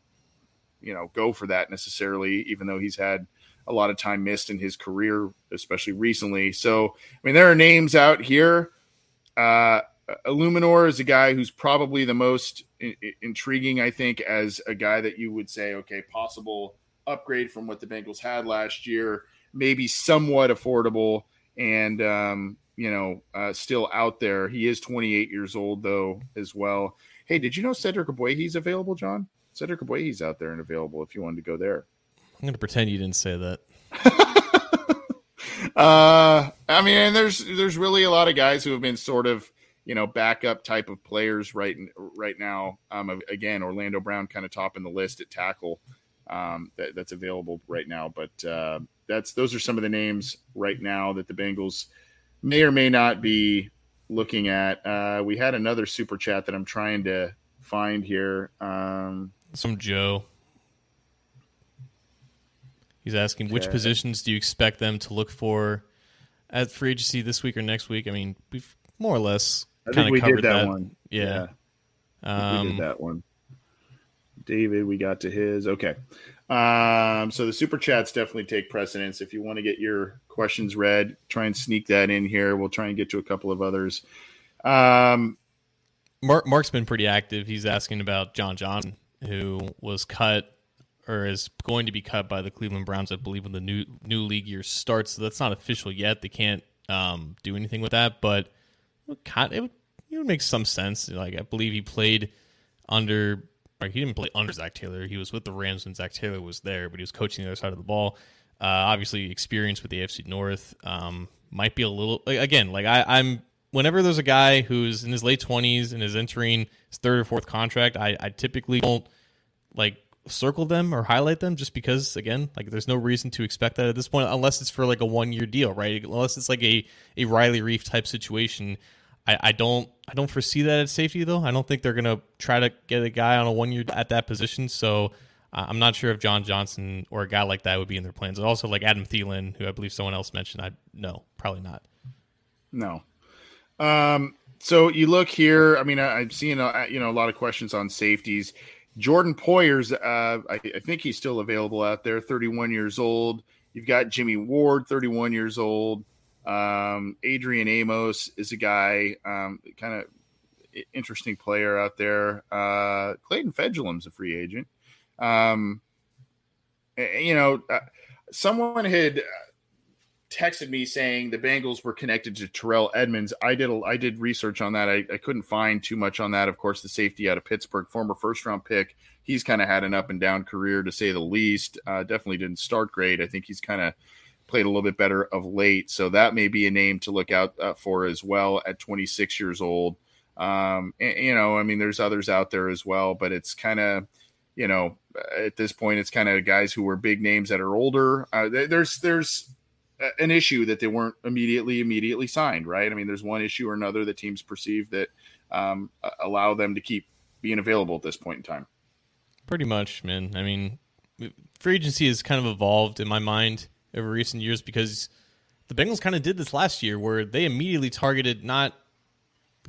you know, go for that necessarily, even though he's had a lot of time missed in his career, especially recently. So, I mean, there are names out here. Uh, Eluemunor is a guy who's probably the most intriguing, I think, as a guy that you would say, okay, possible upgrade from what the Bengals had last year, maybe somewhat affordable. And um, you know, uh, still out there. He is 28 years old though, as well. Hey, did you know Cedric Ogbuehi's available, John? Cedric Ogbuehi's out there and available if you wanted to go there. I'm going to pretend you didn't say that. uh, I mean, and there's there's really a lot of guys who have been sort of you know backup type of players right right now. Um, again, Orlando Brown kind of topping the list at tackle. Um, that, that's available right now, but uh, that's those are some of the names right now that the Bengals may or may not be looking at. Uh, we had another super chat that I'm trying to find here. Um, Some Joe. He's asking okay. which positions do you expect them to look for at free agency this week or next week? I mean, we've more or less kind of covered that, that, one. Yeah, yeah. Um, we did that one. David, we got to his. Okay. Um, so the super chats definitely take precedence. If you want to get your questions read, try and sneak that in here. We'll try and get to a couple of others. Um, Mark Mark's been pretty active. He's asking about John Johnson, who was cut or is going to be cut by the Cleveland Browns, I believe, when the new new league year starts. So that's not official yet. They can't um, do anything with that, but it would, it would, make some sense. Like I believe he played under he didn't play under Zac Taylor. He was with the Rams when Zac Taylor was there, but he was coaching the other side of the ball. Uh, obviously, experience with the AFC North um, might be a little again. Like I, I'm whenever there's a guy who's in his late twenties and is entering his third or fourth contract, I, I typically don't like circle them or highlight them just because again like there's no reason to expect that at this point unless it's for like a one year deal right unless it's like a a riley reiff type situation I, I don't I don't foresee that at safety though. I don't think they're gonna try to get a guy on a one year at that position. So uh, I'm not sure if John Johnson or a guy like that would be in their plans. Also like Adam Thielen, who I believe someone else mentioned. I no, probably not. No. Um. So you look here. I mean, I, am seeing a, you know a lot of questions on safeties. Jordan Poyer's. Uh, I, I think he's still available out there. 31 years old. You've got Jimmy Ward, 31 years old. Um, Adrian Amos is a guy, um, kind of interesting player out there. Uh, Clayton Fejedelem's a free agent. Um, you know, uh, someone had texted me saying the Bengals were connected to Terrell Edmunds. I did a, I did research on that. I, I couldn't find too much on that. Of course, the safety out of Pittsburgh, former first round pick. He's kind of had an up and down career to say the least. Uh, definitely didn't start great. I think he's kind of played a little bit better of late. So that may be a name to look out uh, for as well at 26 years old. Um, and, you know, I mean, there's others out there as well, but it's kind of, you know, at this point, it's kind of guys who were big names that are older. Uh, there's there's an issue that they weren't immediately immediately signed, right? I mean, there's one issue or another that teams perceive that um, allow them to keep being available at this point in time. Pretty much, man. I mean, free agency has kind of evolved in my mind over recent years because the Bengals kind of did this last year where they immediately targeted not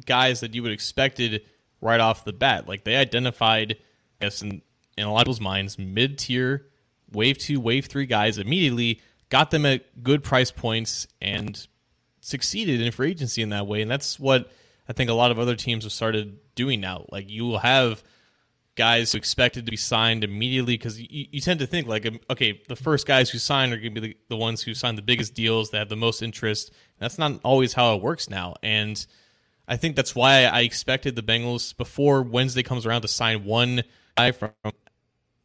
guys that you would expected right off the bat. Like they identified, I guess in, in a lot of people's minds, mid tier, wave two, wave three guys immediately, got them at good price points and succeeded in free agency in that way. And that's what I think a lot of other teams have started doing now. Like you will have guys who expected to be signed immediately because you, you, tend to think like, um, okay, the first guys who sign are going to be the, the, ones who sign the biggest deals that have the most interest. That's not always how it works now, and I think that's why I expected the Bengals before Wednesday comes around to sign one guy from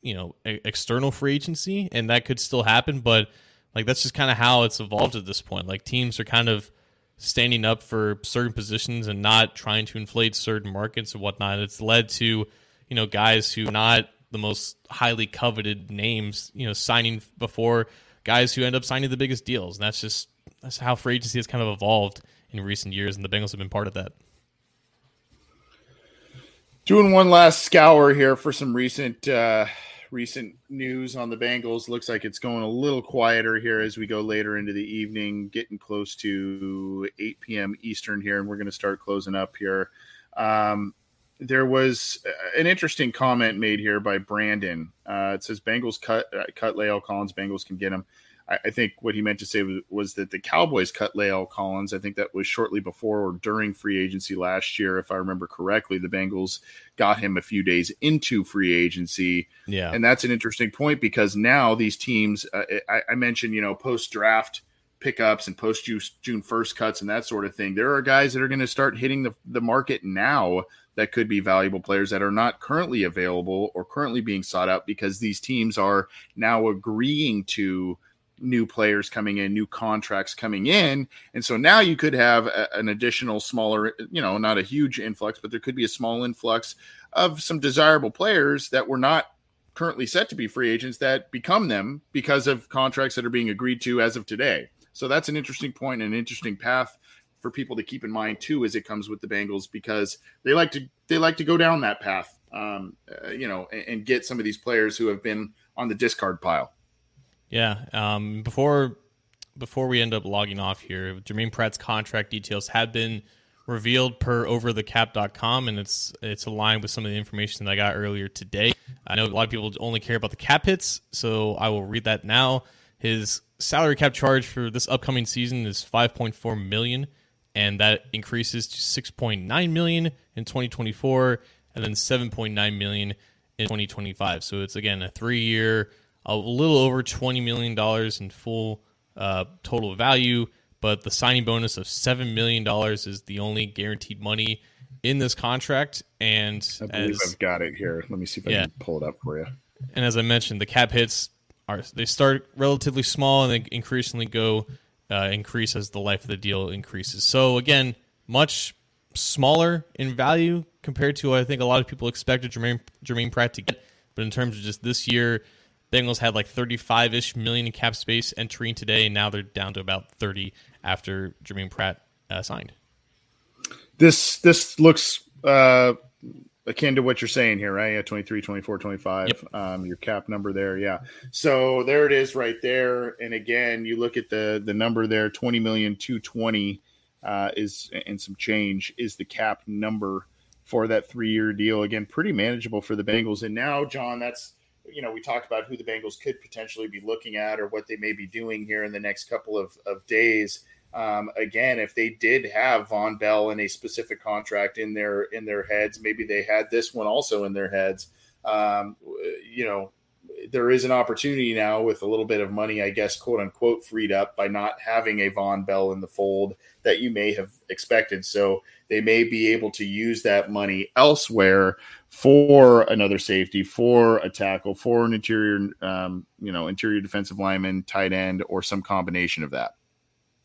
you know external free agency, and that could still happen, but like that's just kind of how it's evolved at this point. Like teams are kind of standing up for certain positions and not trying to inflate certain markets and whatnot. It's led to, you know, guys who not the most highly coveted names, you know, signing before guys who end up signing the biggest deals. And that's just that's how free agency has kind of evolved in recent years, and the Bengals have been part of that. Doing one last scour here for some recent uh, recent news on the Bengals. Looks like it's going a little quieter here as we go later into the evening, getting close to 8 p.m. Eastern here, and we're going to start closing up here. Um, there was an interesting comment made here by Brandon. Uh, it says Bengals cut uh, cut La'el Collins. Bengals can get him. I, I think what he meant to say was, was, that the Cowboys cut La'el Collins. I think that was shortly before or during free agency last year, if I remember correctly. The Bengals got him a few days into free agency. Yeah, and that's an interesting point because now these teams, uh, I, I mentioned, you know, post draft pickups and post June first cuts and that sort of thing. There are guys that are going to start hitting the, the market now that could be valuable players that are not currently available or currently being sought out because these teams are now agreeing to new players coming in, new contracts coming in. And so now you could have a, an additional smaller, you know, not a huge influx, but there could be a small influx of some desirable players that were not currently set to be free agents that become them because of contracts that are being agreed to as of today. So that's an interesting point and an interesting path for people to keep in mind too as it comes with the Bengals because they like to they like to go down that path, um, uh, you know, and, and get some of these players who have been on the discard pile. Yeah. Um, before before we end up logging off here, Germaine Pratt's contract details have been revealed per overthecap.com and it's it's aligned with some of the information that I got earlier today. I know a lot of people only care about the cap hits, so I will read that now. His salary cap charge for this upcoming season is 5.4 million and that increases to 6.9 million in 2024 and then 7.9 million in 2025. So it's again a 3-year a little over $20 million in full uh, total value, but the signing bonus of $7 million is the only guaranteed money in this contract. And I believe as, I've got it here. Let me see if I can pull it up for you. And as I mentioned, the cap hits are they start relatively small and they increasingly go uh, increase as the life of the deal increases. So again, much smaller in value compared to what I think a lot of people expected Germaine Germaine Pratt to get. But in terms of just this year, Bengals had like 35 ish million in cap space entering today, and now they're down to about 30 after Germaine Pratt uh, signed. This this looks uh, akin to what you're saying here, right? Yeah, 23, 24, 25. Yep. Um, your cap number there, yeah. So there it is, right there. And again, you look at the the number there, 20 million 220 uh, is and some change is the cap number for that three year deal. Again, pretty manageable for the Bengals. And now, John, that's you know, we talked about who the Bengals could potentially be looking at or what they may be doing here in the next couple of, of days. Um, again, if they did have Vonn Bell in a specific contract in their in their heads, maybe they had this one also in their heads. Um, you know, there is an opportunity now with a little bit of money, I guess, quote unquote, freed up by not having a Vonn Bell in the fold that you may have expected. So they may be able to use that money elsewhere for another safety, for a tackle, for an interior, um, you know, interior defensive lineman, tight end, or some combination of that.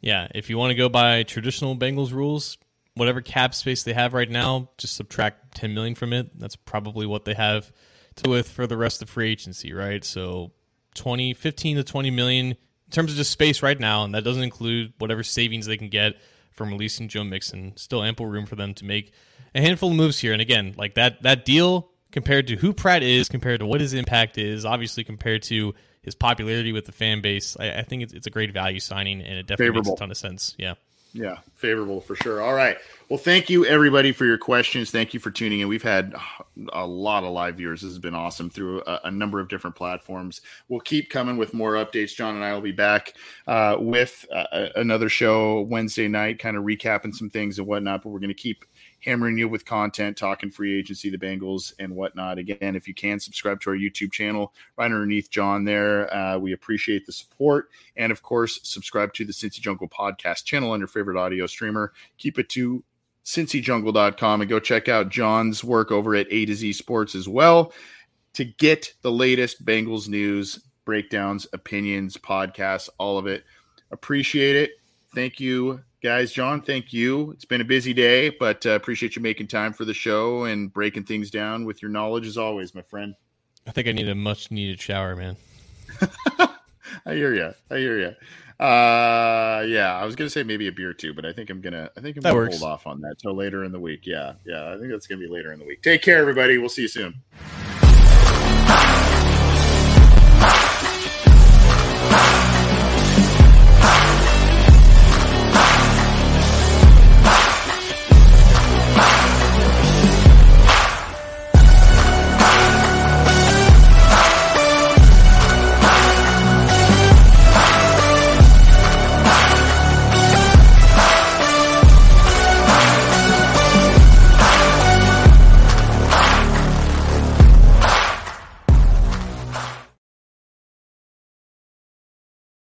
Yeah, if you want to go by traditional Bengals rules, whatever cap space they have right now, just subtract 10 million from it. That's probably what they have to with for the rest of free agency, right? So 20, 15 to 20 million in terms of just space right now, and that doesn't include whatever savings they can get from releasing Joe Mixon. Still ample room for them to make a handful of moves here. And again, like that that deal compared to who Pratt is, compared to what his impact is, obviously compared to his popularity with the fan base, I, I think it's, it's a great value signing, and it definitely Favorable. makes a ton of sense. Yeah. Yeah, favorable for sure. All right. Well, thank you everybody for your questions. Thank you for tuning in. We've had a lot of live viewers. This has been awesome through a, a number of different platforms. We'll keep coming with more updates. John and I will be back uh, with uh, another show Wednesday night, kind of recapping some things and whatnot. But we're going to keep hammering you with content, talking free agency, the Bengals, and whatnot. Again, if you can subscribe to our YouTube channel right underneath John there, uh, we appreciate the support. And of course, subscribe to the Cincy Jungle podcast channel on your favorite audio streamer. Keep it to cincyjungle.com and go check out John's work over at A to Z Sports as well to get the latest Bengals news, breakdowns, opinions, podcasts, all of it. Appreciate it. Thank you, guys. John, thank you. It's been a busy day, but uh, appreciate you making time for the show and breaking things down with your knowledge as always, my friend. I think I need a much needed shower, man. I hear you. I hear you. Uh, yeah, I was gonna say maybe a beer too, but I think I'm gonna I think I'm That gonna works. hold off on that till later in the week. Yeah, yeah, I think that's gonna be later in the week. Take care, everybody. We'll see you soon.